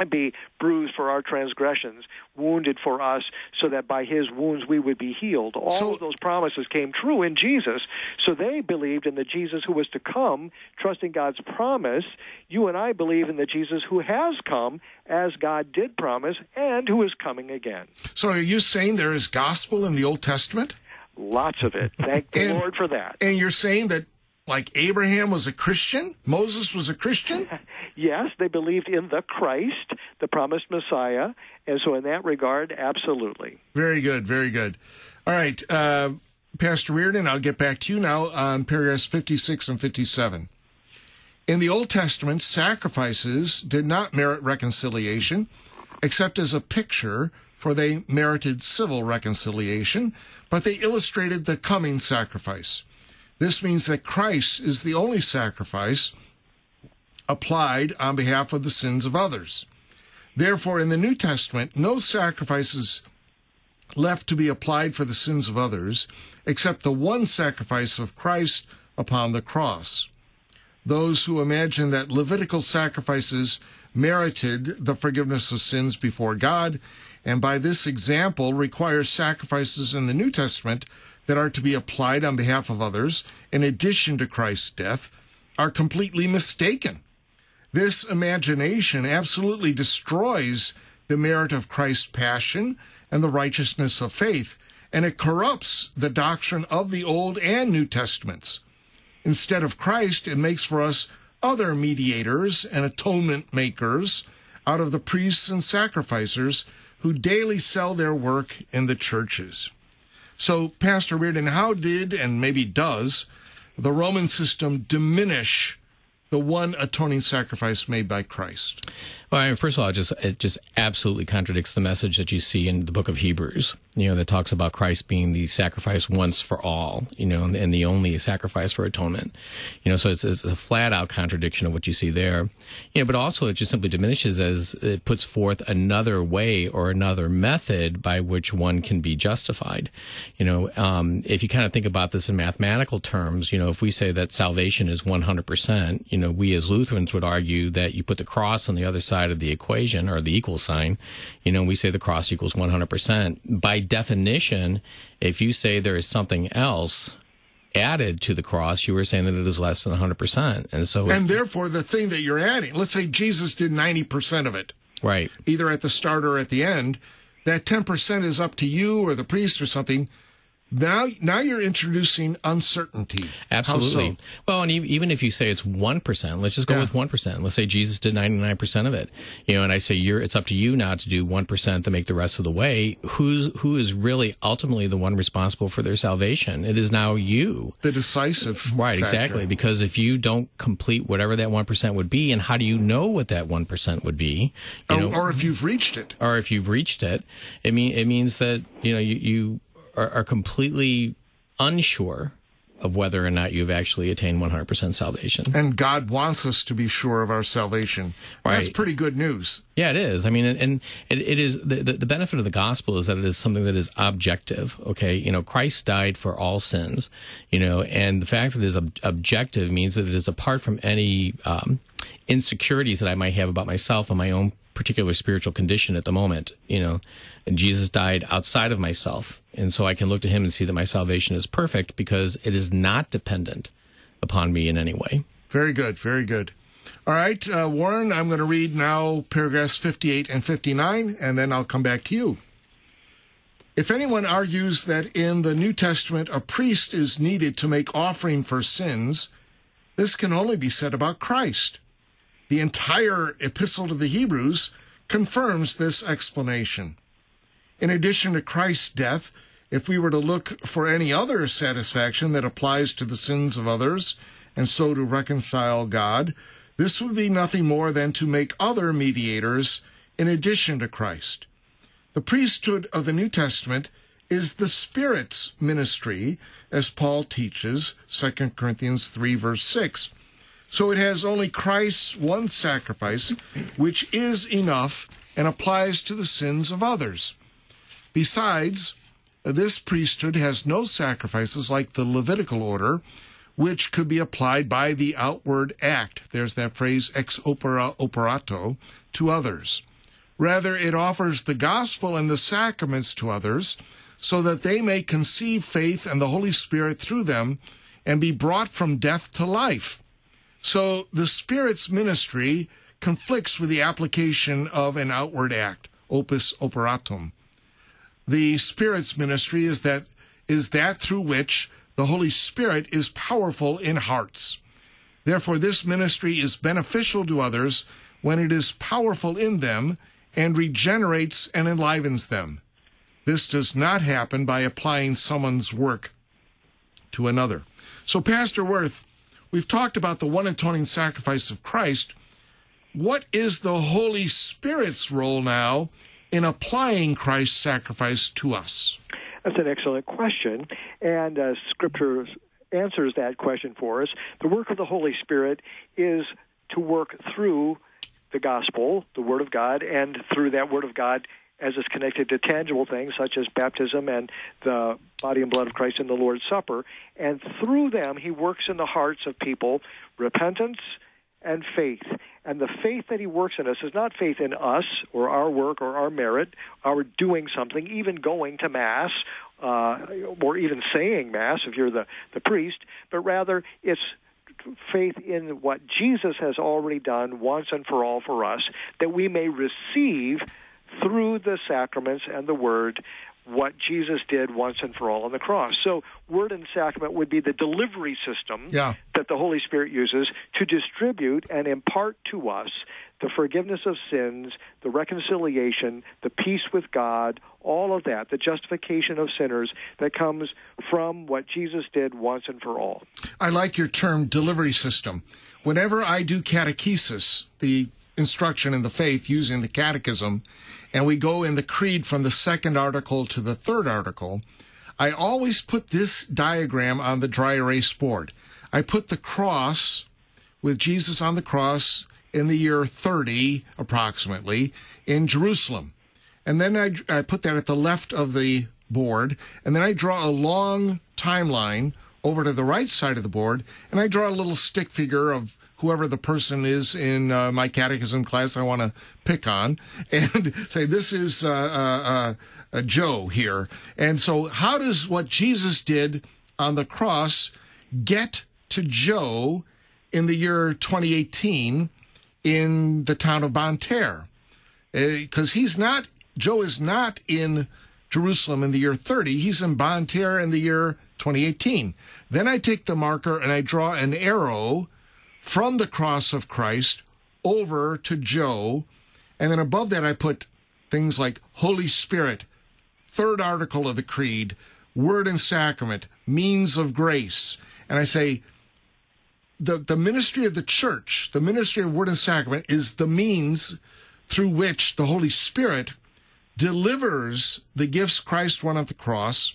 be bruised for our transgressions, wounded for us, so that by his wounds we would be healed. All so, of those promises came true in Jesus. So they believed in the Jesus who was to come, trusting God's promise. You and I believe in the Jesus who has come, as God did promise, and who is coming again. So are you saying there is gospel in the Old Testament? Lots of it. Thank the Lord for that. And you're saying that like Abraham was a Christian? Moses was a Christian? yes, they believed in the Christ, the promised Messiah. And so, in that regard, absolutely. Very good, very good. All right, uh, Pastor Reardon, I'll get back to you now on paragraphs 56 and 57. In the Old Testament, sacrifices did not merit reconciliation, except as a picture, for they merited civil reconciliation, but they illustrated the coming sacrifice. This means that Christ is the only sacrifice applied on behalf of the sins of others. Therefore, in the New Testament, no sacrifices left to be applied for the sins of others except the one sacrifice of Christ upon the cross. Those who imagine that Levitical sacrifices merited the forgiveness of sins before God, and by this example require sacrifices in the New Testament that are to be applied on behalf of others, in addition to Christ's death, are completely mistaken. This imagination absolutely destroys the merit of Christ's passion and the righteousness of faith, and it corrupts the doctrine of the Old and New Testaments. Instead of Christ, it makes for us other mediators and atonement makers out of the priests and sacrificers who daily sell their work in the churches. So, Pastor Reardon, how did and maybe does the Roman system diminish the one atoning sacrifice made by Christ? Well, first of all, it just it just absolutely contradicts the message that you see in the book of Hebrews. You know, that talks about Christ being the sacrifice once for all. You know, and, and the only sacrifice for atonement. You know, so it's, it's, a flat out contradiction of what you see there. You know, but also it just simply diminishes as it puts forth another way or another method by which one can be justified. You know, um, if you kind of think about this in mathematical terms, you know, if we say that salvation is one hundred percent, you know, we as Lutherans would argue that you put the cross on the other side side of the equation or the equal sign, you know, we say the cross equals 100%. By definition, if you say there is something else added to the cross, you were saying that it is less than 100%. And so, and therefore, the thing that you're adding, let's say Jesus did 90% of it, right? Either at the start or at the end, that 10% is up to you or the priest or something Now, now you're introducing uncertainty. Absolutely. so? Well, and even if you say it's one percent, let's just go Yeah. with one percent. Let's say Jesus did ninety nine percent of it. You know, and I say you're it's up to you now to do one percent to make the rest of the way. Who's who is really ultimately the one responsible for their salvation? It is now you. The decisive. Right, factor. exactly. Because if you don't complete whatever that one percent would be, and how do you know what that one percent would be? You Oh, know, or if you've reached it. or if you've reached it, it mean it means that you know you, you are, are completely unsure of whether or not you've actually attained 100% salvation. And God wants us to be sure of our salvation. That's pretty good news. Yeah, it is. I mean, and, it, it is the, the the benefit of the gospel is that it is something that is objective. Okay, you know, Christ died for all sins. You know, and the fact that it is ob- objective means that it is apart from any um, insecurities that I might have about myself and my own particular spiritual condition at the moment. You know, Jesus died outside of myself, and so I can look to Him and see that my salvation is perfect because it is not dependent upon me in any way. Very good. Very good. All right, uh, Warren, I'm going to read now paragraphs 58 and 59, and then I'll come back to you. If anyone argues that in the New Testament a priest is needed to make offering for sins, this can only be said about Christ. The entire epistle to the Hebrews confirms this explanation. In addition to Christ's death, if we were to look for any other satisfaction that applies to the sins of others and so to reconcile God, this would be nothing more than to make other mediators in addition to Christ. The priesthood of the New Testament is the Spirit's ministry, as Paul teaches, 2 Corinthians 3, verse 6. So it has only Christ's one sacrifice, which is enough and applies to the sins of others. Besides, this priesthood has no sacrifices like the Levitical order, which could be applied by the outward act. There's that phrase ex opere operato to others. Rather, it offers the gospel and the sacraments to others so that they may conceive faith and the Holy Spirit through them and be brought from death to life. So the Spirit's ministry conflicts with the application of an outward act, opus operatum. The Spirit's ministry is that is that through which the Holy Spirit is powerful in hearts. Therefore, this ministry is beneficial to others when it is powerful in them and regenerates and enlivens them. This does not happen by applying someone's work to another. So, Pastor Woerth, we've talked about the one atoning sacrifice of Christ. What is the Holy Spirit's role now in applying Christ's sacrifice to us? That's an excellent question, and uh, Scripture answers that question for us. The work of the Holy Spirit is to work through the gospel, the Word of God, and through that Word of God as it's connected to tangible things such as baptism and the body and blood of Christ in the Lord's Supper. And through them, He works in the hearts of people repentance and faith. And the faith that He works in us is not faith in us or our work or our merit, our doing something, even going to Mass. Uh, or even saying Mass if you're the, the priest, but rather it's faith in what Jesus has already done once and for all for us, that we may receive through the sacraments and the Word what Jesus did once and for all on the cross. So, Word and Sacrament would be the delivery system Yeah. that the Holy Spirit uses to distribute and impart to us the forgiveness of sins, the reconciliation, the peace with God, all of that, the justification of sinners that comes from what Jesus did once and for all. I like your term delivery system. Whenever I do catechesis, the instruction in the faith using the catechism, and we go in the creed from the second article to the third article, I always put this diagram on the dry erase board. I put the cross with Jesus on the cross in the year 30, approximately, in Jerusalem. And then I, I put that at the left of the board, and then I draw a long timeline over to the right side of the board, and I draw a little stick figure of whoever the person is in uh, my catechism class I want to pick on, and say, This is uh, uh, uh, uh, Joe here. And so, how does what Jesus did on the cross get to Joe in the year 2018 in the town of Bonne Terre? Because he's not, Joe is not in Jerusalem in the year 30. He's in Bonne Terre in the year 2018. Then I take the marker and I draw an arrow from the cross of Christ over to Joe. And then above that, I put things like Holy Spirit, third article of the Creed, Word and Sacrament, means of grace. And I say, the, the ministry of the church, the ministry of Word and Sacrament, is the means through which the Holy Spirit delivers the gifts Christ won at the cross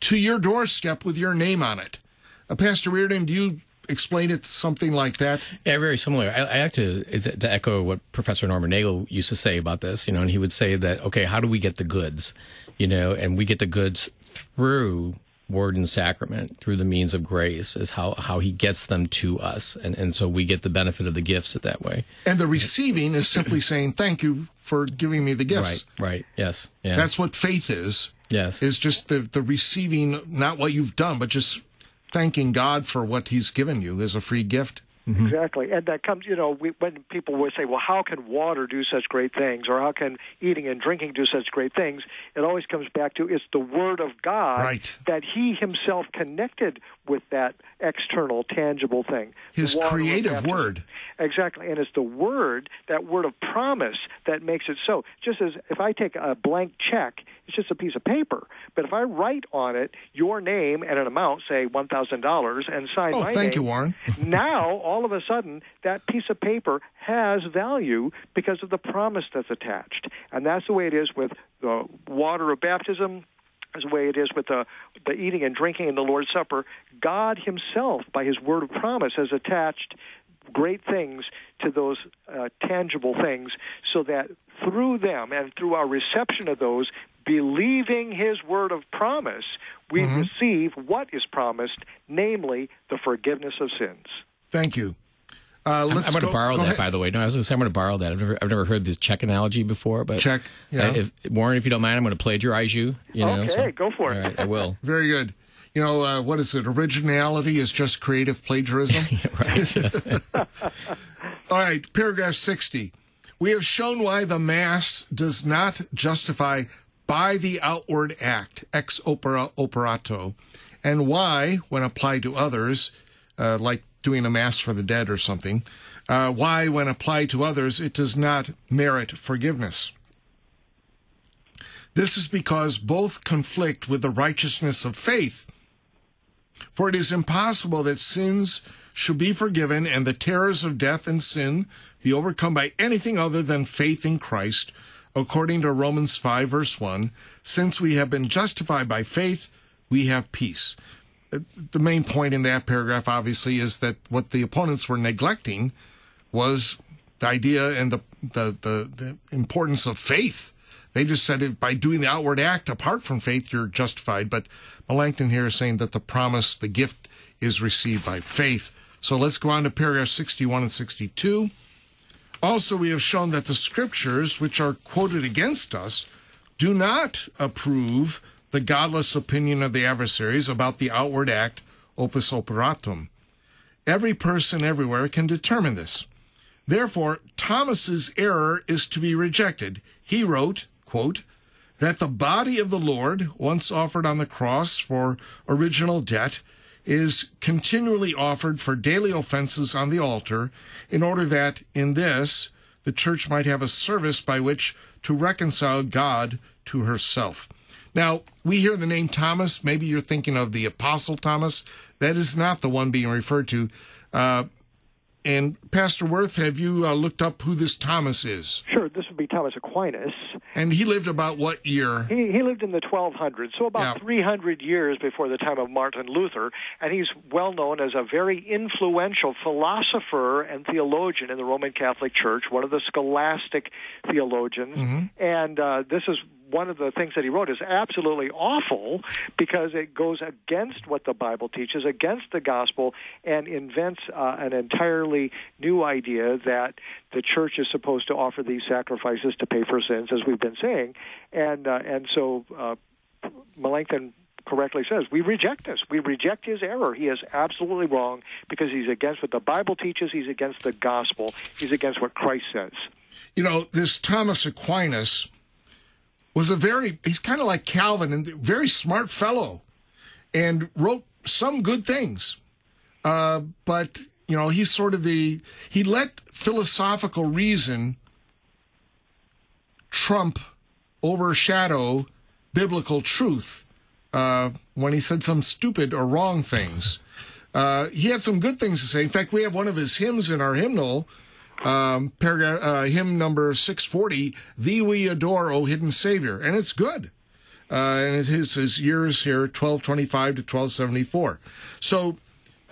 to your doorstep with your name on it. Uh, Pastor Reardon, do you explain it something like that? Yeah, very similar. I, I like to, to echo what Professor Norman Nagel used to say about this, you know, and he would say that, okay, how do we get the goods? You know, and we get the goods through word and sacrament through the means of grace is how, how he gets them to us. And, and so we get the benefit of the gifts that way. And the receiving is simply saying, thank you for giving me the gifts. Right, right. Yes. Yeah. That's what faith is. Yes. Is just the, the receiving, not what you've done, but just thanking God for what he's given you as a free gift. Mm-hmm. Exactly, and that comes, you know, we, when people would say, "Well, how can water do such great things?" or "How can eating and drinking do such great things?" It always comes back to it's the Word of God right. that He Himself connected with that external, tangible thing. His creative Word. Exactly, and it's the Word, that Word of promise, that makes it so. Just as if I take a blank check, it's just a piece of paper, but if I write on it your name and an amount, say one thousand dollars, and sign oh, my thank name, you, Warren. now all of a sudden that piece of paper has value because of the promise that's attached. And that's the way it is with the water of baptism, as the way it is with the, the eating and drinking in the Lord's Supper. God Himself, by His word of promise, has attached great things to those uh, tangible things so that through them and through our reception of those, believing His word of promise, we Mm-hmm. receive what is promised, namely the forgiveness of sins. Thank you. Uh, I'm, let's I'm going to borrow go that, ahead. by the way. No, I was going to say I'm going to borrow that. I've never, I've never heard this check analogy before, but Check, yeah. uh, if, Warren, if you don't mind, I'm going to plagiarize you. You know, Okay, so- go for it. All right, I will. Very good. You know, uh, what is it? Originality is just creative plagiarism. All right, paragraph 60. We have shown why the Mass does not justify by the outward act, ex opere operato, and why, when applied to others, uh, like doing a Mass for the dead or something, uh, why, when applied to others, it does not merit forgiveness. This is because both conflict with the righteousness of faith. For it is impossible that sins should be forgiven and the terrors of death and sin be overcome by anything other than faith in Christ, according to Romans 5, verse 1. Since we have been justified by faith, we have peace. The main point in that paragraph, obviously, is that what the opponents were neglecting was the idea and the, the, the, the importance of faith. They just said it by doing the outward act apart from faith, you're justified. But Melanchthon here is saying that the promise, the gift, is received by faith. So let's go on to paragraph 61 and 62. Also, we have shown that the scriptures, which are quoted against us, do not approve the godless opinion of the adversaries about the outward act, opus operatum. Every person everywhere can determine this. Therefore, Thomas's error is to be rejected. He wrote, quote, that the body of the Lord, once offered on the cross for original debt, is continually offered for daily offenses on the altar, in order that in this the church might have a service by which to reconcile God to herself. Now, we hear the name Thomas. Maybe you're thinking of the Apostle Thomas. That is not the one being referred to. Uh, and Pastor Woerth, have you uh, looked up who this Thomas is? Sure, this would be Thomas Aquinas. And he lived about what year? He, he lived in the 1200s, so about 300 years before the time of Martin Luther, and he's well known as a very influential philosopher and theologian in the Roman Catholic Church, one of the scholastic theologians. And uh, this is one of the things that he wrote is absolutely awful because it goes against what the Bible teaches, against the gospel, and invents uh, an entirely new idea that the church is supposed to offer these sacrifices to pay for sins, as we've been saying, and uh, and so uh, Melanchthon correctly says we reject this. We reject his error. He is absolutely wrong because he's against what the Bible teaches. He's against the gospel. He's against what Christ says. You know, this Thomas Aquinas was a very, he's kind of like Calvin and very smart fellow and wrote some good things. Uh, but, you know, he's sort of the, he let philosophical reason trump, overshadow biblical truth uh, when he said some stupid or wrong things. Uh, he had some good things to say. In fact, we have one of his hymns in our hymnal, um, paragraph, uh, hymn number 640, Thee We Adore, O Hidden Savior. And it's good. Uh, and it is his years here, 1225 to 1274. So,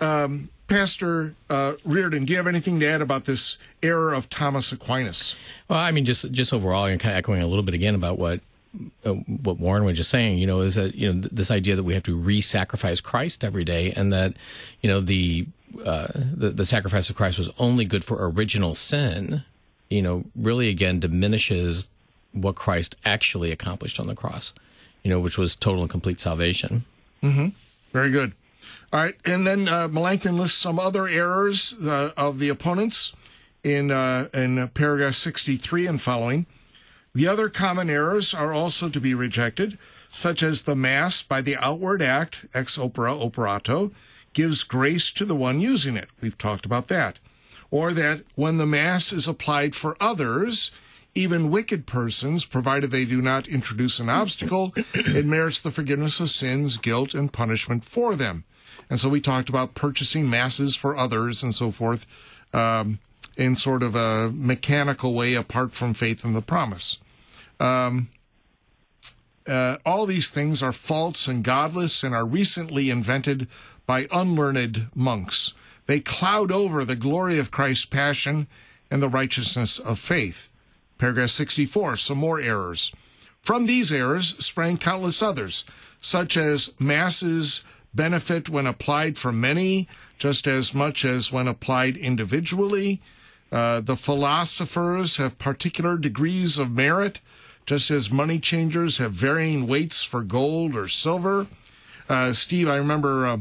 um, Pastor uh, Reardon, do you have anything to add about this error of Thomas Aquinas? Well, I mean, just just overall, and kind of echoing a little bit again about what uh, what Warren was just saying, you know, is that you know th- this idea that we have to re-sacrifice Christ every day, and that you know the uh, the, the sacrifice of Christ was only good for original sin. You know, really again diminishes what Christ actually accomplished on the cross. You know, which was total and complete salvation. Mm-hmm. Very good. All right, and then uh, Melanchthon lists some other errors uh, of the opponents in uh, in paragraph 63 and following. The other common errors are also to be rejected, such as the Mass by the outward act, ex opere operato, gives grace to the one using it. We've talked about that. Or that when the Mass is applied for others, even wicked persons, provided they do not introduce an obstacle, it merits the forgiveness of sins, guilt, and punishment for them. And so we talked about purchasing masses for others and so forth um, in sort of a mechanical way apart from faith in the promise. Um, uh, all these things are false and godless and are recently invented by unlearned monks. They cloud over the glory of Christ's passion and the righteousness of faith. Paragraph 64, some more errors. From these errors sprang countless others, such as masses benefit when applied for many just as much as when applied individually. Uh, the philosophers have particular degrees of merit, just as money changers have varying weights for gold or silver. Uh, Steve, I remember uh,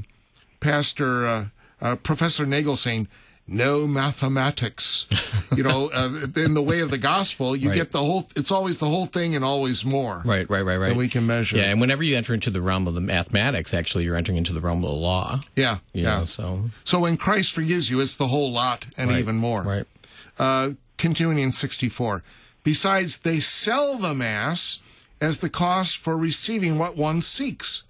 Pastor uh, uh, Professor Nagel saying, no mathematics. you know, uh, in the way of the gospel, you Right. get the whole, it's always the whole thing and always more. Right, right, right, right. That we can measure. Yeah, and whenever you enter into the realm of the mathematics, actually, you're entering into the realm of the law. Yeah, yeah. know, so So when Christ forgives you, it's the whole lot and Right, even more. right. Uh, continuing in 64. Besides, they sell the Mass as the cost for receiving what one seeks.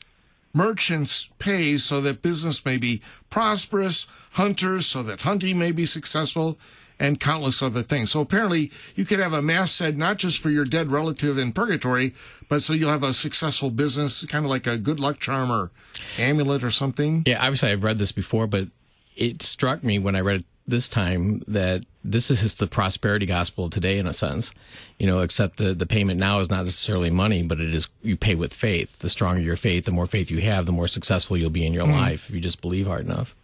Merchants pay so that business may be prosperous, hunters so that hunting may be successful, and countless other things. So apparently, you could have a Mass said not just for your dead relative in purgatory, but so you'll have a successful business, kind of like a good luck charm or amulet or something. Yeah, obviously I've read this before, but it struck me when I read it this time that this is just the prosperity gospel today in a sense. You know, except the the payment now is not necessarily money, but it is you pay with faith. The stronger your faith, the more faith you have, the more successful you'll be in your Mhm. life if you just believe hard enough.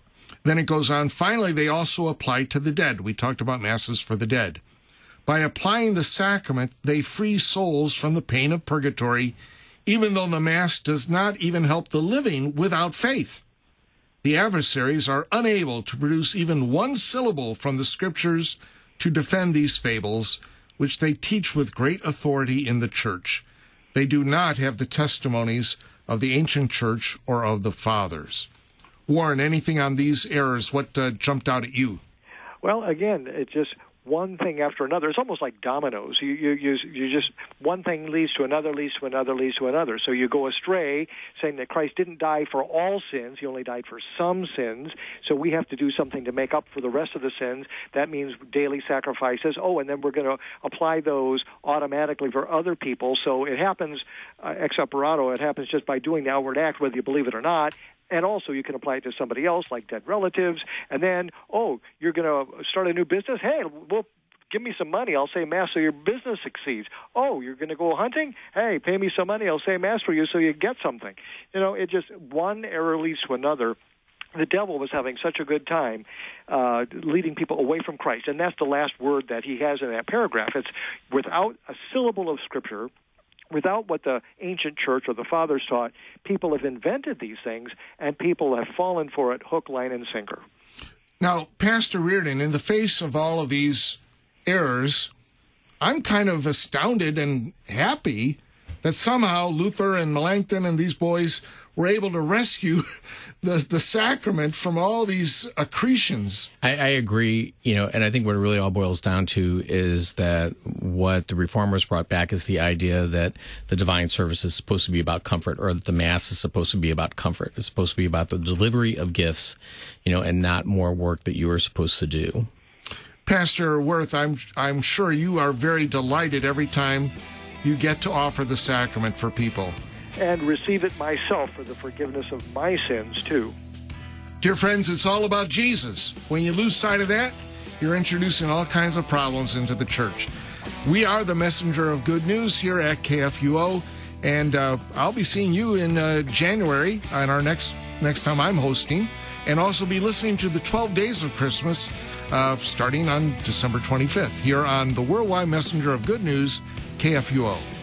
Then it goes on. Finally, they also apply to the dead. We talked about masses for the dead. By applying the sacrament, they free souls from the pain of purgatory, even though the Mass does not even help the living without faith. The adversaries are unable to produce even one syllable from the Scriptures to defend these fables, which they teach with great authority in the Church. They do not have the testimonies of the ancient Church or of the Fathers. Warren, anything on these errors? What uh, jumped out at you? Well, again, it just one thing after another. It's almost like dominoes. You you you, you just one thing leads to another, leads to another, leads to another. So you go astray, saying that Christ didn't die for all sins; he only died for some sins. So we have to do something to make up for the rest of the sins. That means daily sacrifices. Oh, and then we're going to apply those automatically for other people. So it happens uh, ex operato. It happens just by doing the outward act, whether you believe it or not. And also, you can apply it to somebody else, like dead relatives. And then, oh, you're going to start a new business? Hey, well, give me some money. I'll say mass so your business succeeds. Oh, you're going to go hunting? Hey, pay me some money. I'll say mass for you so you get something. You know, it just one error leads to another. The devil was having such a good time uh, leading people away from Christ. And that's the last word that he has in that paragraph. It's without a syllable of Scripture, without what the ancient church or the fathers taught, people have invented these things and people have fallen for it hook, line, and sinker. Now, Pastor Reardon, in the face of all of these errors, I'm kind of astounded and happy that somehow Luther and Melanchthon and these boys were able to rescue the, the sacrament from all these accretions. I, I, agree, you know, and I think what it really all boils down to is that what the reformers brought back is the idea that the divine service is supposed to be about comfort, or that the mass is supposed to be about comfort. It's supposed to be about the delivery of gifts, you know, and not more work that you are supposed to do. Pastor Woerth, I'm I'm sure you are very delighted every time you get to offer the sacrament for people and receive it myself for the forgiveness of my sins, too. Dear friends, it's all about Jesus. When you lose sight of that, you're introducing all kinds of problems into the church. We are the messenger of good news here at KFUO, and uh, I'll be seeing you in uh, January on our next next time I'm hosting, and also be listening to the 12 Days of Christmas uh, starting on December 25th here on the Worldwide Messenger of Good News, KFUO.